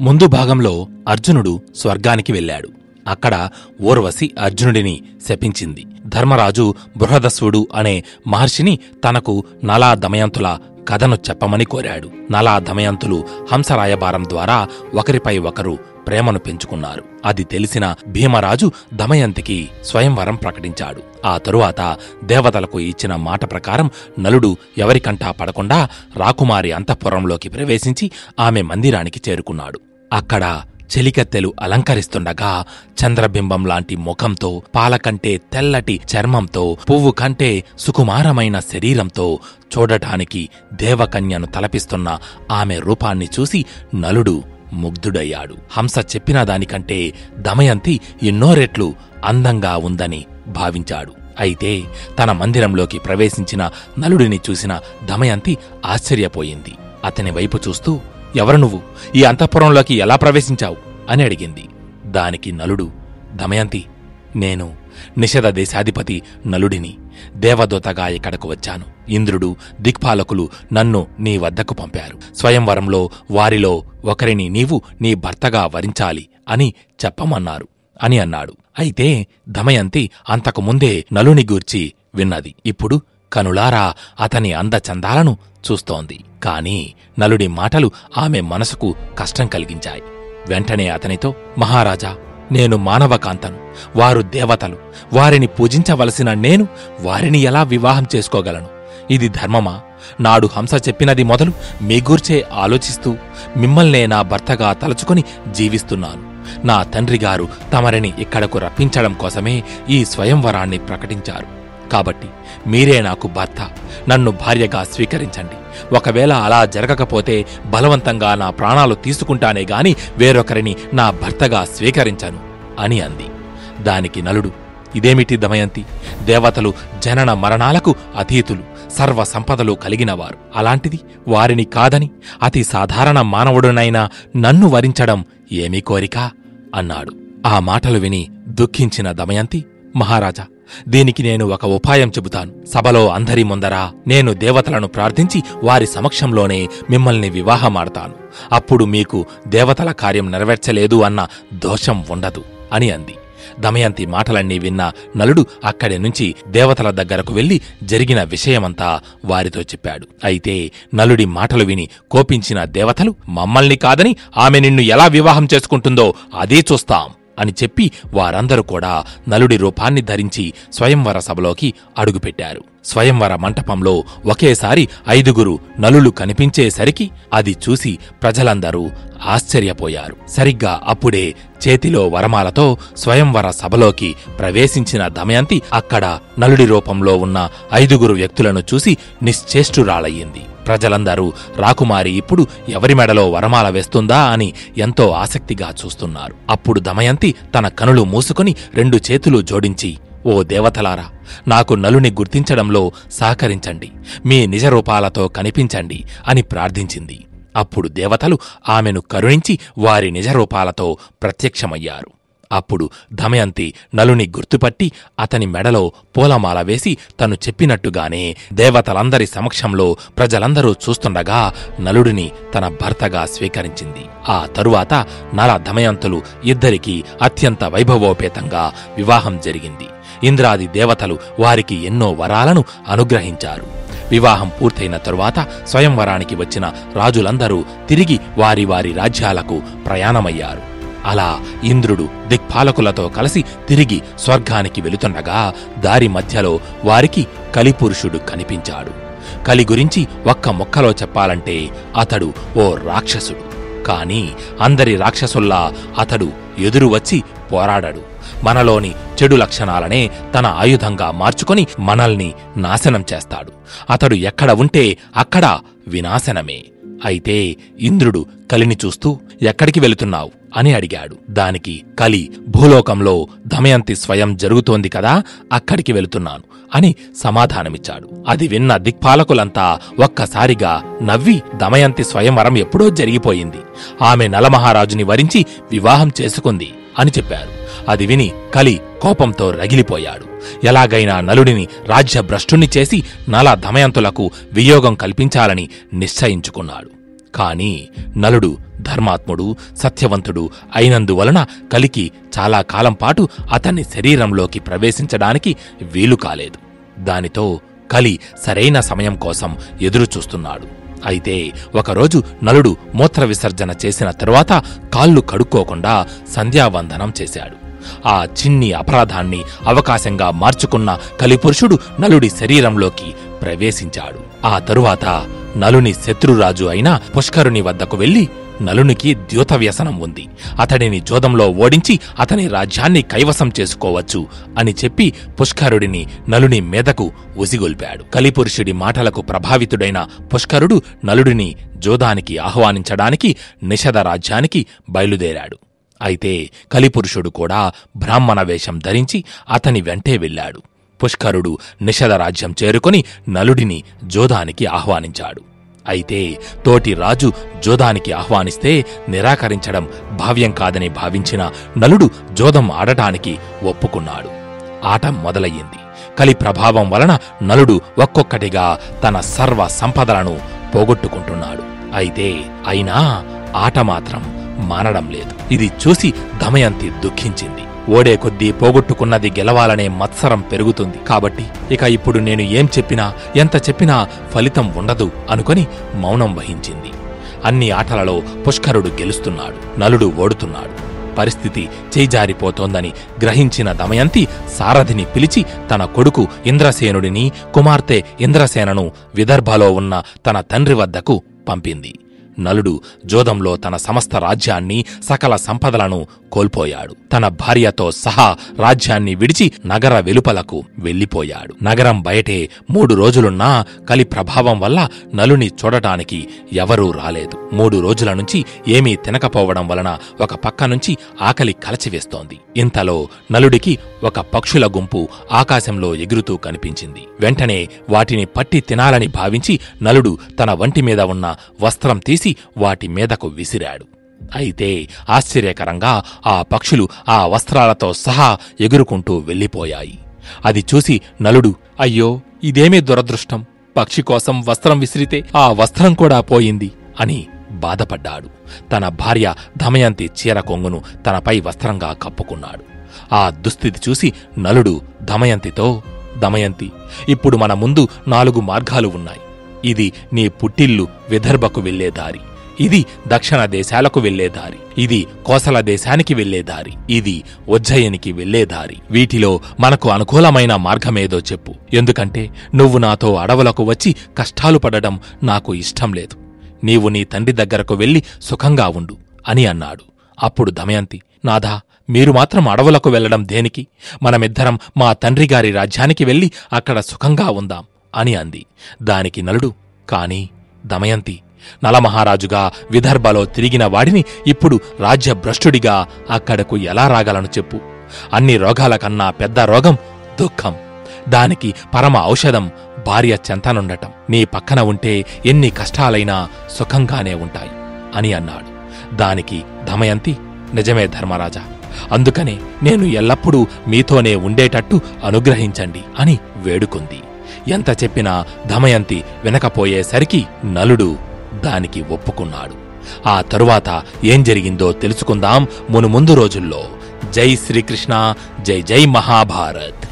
ముందు భాగంలో అర్జునుడు స్వర్గానికి వెళ్ళాడు. అక్కడ ఊర్వశి అర్జునుడిని శపించింది. ధర్మరాజు బృహదస్వుడు అనే మహర్షిని తనకు నలా దమయంతుల కథను చెప్పమని కోరాడు. నలా దమయంతులు హంసరాయబారం ద్వారా ఒకరిపై ఒకరు ప్రేమను పెంచుకున్నారు. అది తెలిసిన భీమరాజు దమయంతికి స్వయంవరం ప్రకటించాడు. ఆ తరువాత దేవతలకు ఇచ్చిన మాట ప్రకారం నలుడు ఎవరికంటా పడకుండా రాకుమారి అంతఃపురంలోకి ప్రవేశించి ఆమె మందిరానికి చేరుకున్నాడు. అక్కడ చెలికత్తెలు అలంకరిస్తుండగా చంద్రబింబం లాంటి ముఖంతో పాలకంటే తెల్లటి చర్మంతో పువ్వు కంటే సుకుమారమైన శరీరంతో చూడటానికి దేవకన్యను తలపిస్తున్న ఆమె రూపాన్ని చూసి నలుడు ముగ్ధుడయ్యాడు. హంస చెప్పిన దానికంటే దమయంతి ఎన్నో రెట్లు అందంగా ఉందని భావించాడు. అయితే తన మందిరంలోకి ప్రవేశించిన నలుడిని చూసిన దమయంతి ఆశ్చర్యపోయింది. అతని వైపు చూస్తూ ఎవరు నువ్వు? ఈ అంతఃపురంలోకి ఎలా ప్రవేశించావు? అని అడిగింది. దానికి నలుడు దమయంతి నేను నిషధ దేశాధిపతి నలుడిని దేవదూతగా ఇక్కడకు వచ్చాను. ఇంద్రుడు దిక్పాలకులు నన్ను నీ వద్దకు పంపారు. స్వయంవరంలో వారిలో ఒకరిని నీవు నీ భర్తగా వరించాలి అని చెప్పమన్నారు. అని అన్నాడు. అయితే దమయంతి అంతకుముందే నలుని గూర్చి విన్నది. ఇప్పుడు కనులారా అతని అందచందాలను చూస్తోంది. కాని నలుడి మాటలు ఆమె మనసుకు కష్టం కలిగించాయి. వెంటనే అతనితో మహారాజా నేను మానవకాంతను వారు దేవతలు వారిని పూజించవలసిన నేను వారిని ఎలా వివాహం చేసుకోగలను? ఇది ధర్మమా? నాడు హంస చెప్పినది మొదలు మీగూర్చే ఆలోచిస్తూ మిమ్మల్నే నా భర్తగా తలుచుకొని జీవిస్తున్నాను. నా తండ్రిగారు తమరిని ఇక్కడకు రప్పించడం కోసమే ఈ స్వయంవరాన్ని ప్రకటించారు. కాబట్టి మీరే నాకు భర్త. నన్ను భార్యగా స్వీకరించండి. ఒకవేళ అలా జరగకపోతే బలవంతంగా నా ప్రాణాలు తీసుకుంటానే గాని వేరొకరిని నా భర్తగా స్వీకరించను అని అంది. దానికి నలుడు ఇదేమిటి దమయంతి? దేవతలు జనన మరణాలకు అతీతులు సర్వ సంపదలు కలిగినవారు. అలాంటిది వారిని కాదని అతి సాధారణ మానవుడునైనా నన్ను వరించడం ఏమీ కోరిక? అన్నాడు. ఆ మాటలు విని దుఃఖించిన దమయంతి మహారాజా దీనికి నేను ఒక ఉపాయం చెబుతాను. సభలో అందరి ముందర నేను దేవతలను ప్రార్థించి వారి సమక్షంలోనే మిమ్మల్ని వివాహమాడతాను. అప్పుడు మీకు దేవతల కార్యం నెరవేర్చలేదు అన్న దోషం ఉండదు అని అంది. దమయంతి మాటలన్నీ విన్న నలుడు అక్కడి నుంచి దేవతల దగ్గరకు వెళ్ళి జరిగిన విషయమంతా వారితో చెప్పాడు. అయితే నలుడి మాటలు విని కోపించిన దేవతలు మమ్మల్ని కాదని ఆమె నిన్ను ఎలా వివాహం చేసుకుంటుందో అదే చూస్తాం. అని చెప్పి వారందరూ కూడా నలుడి రూపాన్ని ధరించి స్వయంవర సభలోకి అడుగుపెట్టారు. స్వయంవర మంటపంలో ఒకేసారి ఐదుగురు నలులు కనిపించేసరికి అది చూసి ప్రజలందరూ ఆశ్చర్యపోయారు. సరిగ్గా అప్పుడే చేతిలో వరమాలతో స్వయంవర సభలోకి ప్రవేశించిన దమయంతి అక్కడ నలుడి రూపంలో ఉన్న ఐదుగురు వ్యక్తులను చూసి నిశ్చేష్టురాలయ్యింది. ప్రజలందరూ రాకుమారి ఇప్పుడు ఎవరి మెడలో వరమాల వేస్తుందా? అని ఎంతో ఆసక్తిగా చూస్తున్నారు. అప్పుడు దమయంతి తన కనులు మూసుకొని రెండు చేతులు జోడించి ఓ దేవతలారా నాకు నలుని గుర్తించడంలో సహకరించండి మీ నిజరూపాలతో కనిపించండి అని ప్రార్థించింది. అప్పుడు దేవతలు ఆమెను కరుణించి వారి నిజరూపాలతో ప్రత్యక్షమయ్యారు. అప్పుడు దమయంతి నలుని గుర్తుపట్టి అతని మెడలో పూలమాల వేసి తను చెప్పినట్టుగానే దేవతలందరి సమక్షంలో ప్రజలందరూ చూస్తుండగా నలుడిని తన భర్తగా స్వీకరించింది. ఆ తరువాత నల దమయంతులు ఇద్దరికీ అత్యంత వైభవోపేతంగా వివాహం జరిగింది. ఇంద్రాది దేవతలు వారికి ఎన్నో వరాలను అనుగ్రహించారు. వివాహం పూర్తయిన తరువాత స్వయంవరానికి వచ్చిన రాజులందరూ తిరిగి వారి వారి రాజ్యాలకు ప్రయాణమయ్యారు. అలా ఇంద్రుడు దిక్పాలకులతో కలిసి తిరిగి స్వర్గానికి వెళుతుండగా దారి మధ్యలో వారికి కలిపురుషుడు కనిపించాడు. కలి గురించి ఒక్క ముక్కలో చెప్పాలంటే అతడు ఓ రాక్షసుడు. కాని అందరి రాక్షసుల్లా అతడు ఎదురు వచ్చి పోరాడడు. మనలోని చెడు లక్షణాలనే తన ఆయుధంగా మార్చుకొని మనల్ని నాశనం చేస్తాడు. అతడు ఎక్కడ ఉంటే అక్కడ వినాశనమే. అయితే ఇంద్రుడు కలిని చూస్తూ ఎక్కడికి వెళుతున్నావు? అని అడిగాడు. దానికి కలి భూలోకంలో దమయంతి స్వయం జరుగుతోంది కదా అక్కడికి వెళుతున్నాను అని సమాధానమిచ్చాడు. అది విన్న దిక్పాలకులంతా ఒక్కసారిగా నవ్వి దమయంతి స్వయంవరం ఎప్పుడో జరిగిపోయింది. ఆమె నలమహారాజుని వరించి వివాహం చేసుకుంది అని చెప్పారు. అది విని కలి కోపంతో రగిలిపోయాడు. ఎలాగైనా నలుడిని రాజ్యభ్రష్టుణ్ణి చేసి నల దమయంతులకు వియోగం కల్పించాలని నిశ్చయించుకున్నాడు. కాని నలుడు ధర్మాత్ముడు సత్యవంతుడు అయినందువలన కలికి చాలా కాలం పాటు అతన్ని శరీరంలోకి ప్రవేశించడానికి వీలు కాలేదు. దానితో కలి సరైన సమయం కోసం ఎదురుచూస్తున్నాడు. అయితే ఒకరోజు నలుడు మూత్ర విసర్జన చేసిన తరువాత కాళ్ళు కడుక్కోకుండా సంధ్యావందనం చేశాడు. ఆ చిన్ని అపరాధాన్ని అవకాశంగా మార్చుకున్న కలిపురుషుడు నలుడి శరీరంలోకి ప్రవేశించాడు. ఆ తరువాత నలుని శత్రురాజు అయిన పుష్కరుని వద్దకు వెళ్ళి నలునికి ద్యూత వ్యసనం ఉంది. అతడిని జోదంలో ఓడించి అతని రాజ్యాన్ని కైవసం చేసుకోవచ్చు అని చెప్పి పుష్కరుడిని నలుని మీదకు ఉసిగొల్పాడు. కలిపురుషుడి మాటలకు ప్రభావితుడైన పుష్కరుడు నలుడిని జోదానికి ఆహ్వానించడానికి నిషధ రాజ్యానికి బయలుదేరాడు. అయితే కలిపురుషుడు కూడా బ్రాహ్మణ వేషం ధరించి అతని వెంటే వెళ్ళాడు. పుష్కరుడు నిషధ రాజ్యం నలుడిని జోదానికి ఆహ్వానించాడు. అయితే తోటి రాజు జోదానికి ఆహ్వానిస్తే నిరాకరించడం భావ్యం కాదని భావించిన నలుడు జోదం ఆడటానికి ఒప్పుకున్నాడు. ఆట మొదలయ్యింది. కలి ప్రభావం వలన నలుడు ఒక్కొక్కటిగా తన సర్వ సంపదలను పోగొట్టుకుంటున్నాడు. అయితే అయినా ఆట మాత్రం మానడం లేదు. ఇది చూసి దమయంతి దుఃఖించింది. ఓడే కొద్దీ పోగొట్టుకున్నది గెలవాలనే మత్సరం పెరుగుతుంది. కాబట్టి ఇక ఇప్పుడు నేను ఏం చెప్పినా ఎంత చెప్పినా ఫలితం ఉండదు అనుకొని మౌనం వహించింది. అన్ని ఆటలలో పుష్కరుడు గెలుస్తున్నాడు నలుడు ఓడుతున్నాడు. పరిస్థితి చేజారిపోతోందని గ్రహించిన దమయంతి సారథిని పిలిచి తన కొడుకు ఇంద్రసేనుడిని కుమార్తె ఇంద్రసేనను విదర్భలో ఉన్న తన తండ్రి వద్దకు పంపింది. నలుడు జోదంలో తన సమస్త రాజ్యాన్ని సకల సంపదలను కోల్పోయాడు. తన భార్యతో సహా రాజ్యాన్ని విడిచి నగర వెలుపలకు వెళ్ళిపోయాడు నగరం బయటే మూడు రోజులున్నా కలి ప్రభావం వల్ల నలుని చూడటానికి ఎవరూ రాలేదు. మూడు రోజుల నుంచి ఏమీ తినకపోవడం వలన ఒక పక్క నుంచి ఆకలి కలచివేస్తోంది. ఇంతలో నలుడికి ఒక పక్షుల గుంపు ఆకాశంలో ఎగురుతూ కనిపించింది. వెంటనే వాటిని పట్టి తినాలని భావించి నలుడు తన వంటి మీద ఉన్న వస్త్రం తీసి వాటి మీదకు విసిరాడు. అయితే ఆశ్చర్యకరంగా ఆ పక్షులు ఆ వస్త్రాలతో సహా ఎగురుకుంటూ వెళ్ళిపోయాయి. అది చూసి నలుడు అయ్యో ఇదేమీ దురదృష్టం? పక్షి కోసం వస్త్రం విసిరితే ఆ వస్త్రం కూడా పోయింది అని బాధపడ్డాడు. తన భార్య దమయంతి చీర కొంగును తనపై వస్త్రంగా కప్పుకున్నాడు. ఆ దుస్థితి చూసి నలుడు దమయంతితో దమయంతి ఇప్పుడు మన ముందు నాలుగు మార్గాలు ఉన్నాయి. ఇది నీ పుట్టిల్లు విదర్భకు వెళ్ళే దారి. ఇది దక్షిణ దేశాలకు వెళ్ళే దారి. ఇది కోసల దేశానికి వెళ్ళే దారి. ఇది ఉజ్జయినికి వెళ్ళే దారి. వీటిలో మనకు అనుకూలమైన మార్గమేదో చెప్పు. ఎందుకంటే నువ్వు నాతో అడవులకు వచ్చి కష్టాలు పడడం నాకు ఇష్టం లేదు. నీవు నీ తండ్రి దగ్గరకు వెళ్ళి సుఖంగా ఉండు అని అన్నాడు. అప్పుడు దమయంతి నాథా మీరు మాత్రం అడవులకు వెళ్ళడం దేనికి? మనమిద్దరం మా తండ్రిగారి రాజ్యానికి వెళ్ళి అక్కడ సుఖంగా ఉందాం అని అంది. దానికి నలుడు కాని దమయంతి నలమహారాజుగా విదర్భలో తిరిగిన వాడిని ఇప్పుడు రాజ్యభ్రష్టుడిగా అక్కడకు ఎలా రాగలను చెప్పు? అన్ని రోగాల కన్నా పెద్ద రోగం దుఃఖం. దానికి పరమ ఔషధం భార్య చెంతనుండటం. నీ పక్కన ఉంటే ఎన్ని కష్టాలైనా సుఖంగానే ఉంటాయి అని అన్నాడు. దానికి దమయంతి నిజమే ధర్మరాజా అందుకనే నేను ఎల్లప్పుడూ మీతోనే ఉండేటట్టు అనుగ్రహించండి అని వేడుకుంది. ఎంత చెప్పినా దమయంతి వినకపోయేసరికి నలుడు దానికి ఒప్పుకున్నాడు. ఆ తరువాత ఏం జరిగిందో తెలుసుకుందాం మును ముందు రోజుల్లో. జై శ్రీకృష్ణ జై జై మహాభారత్.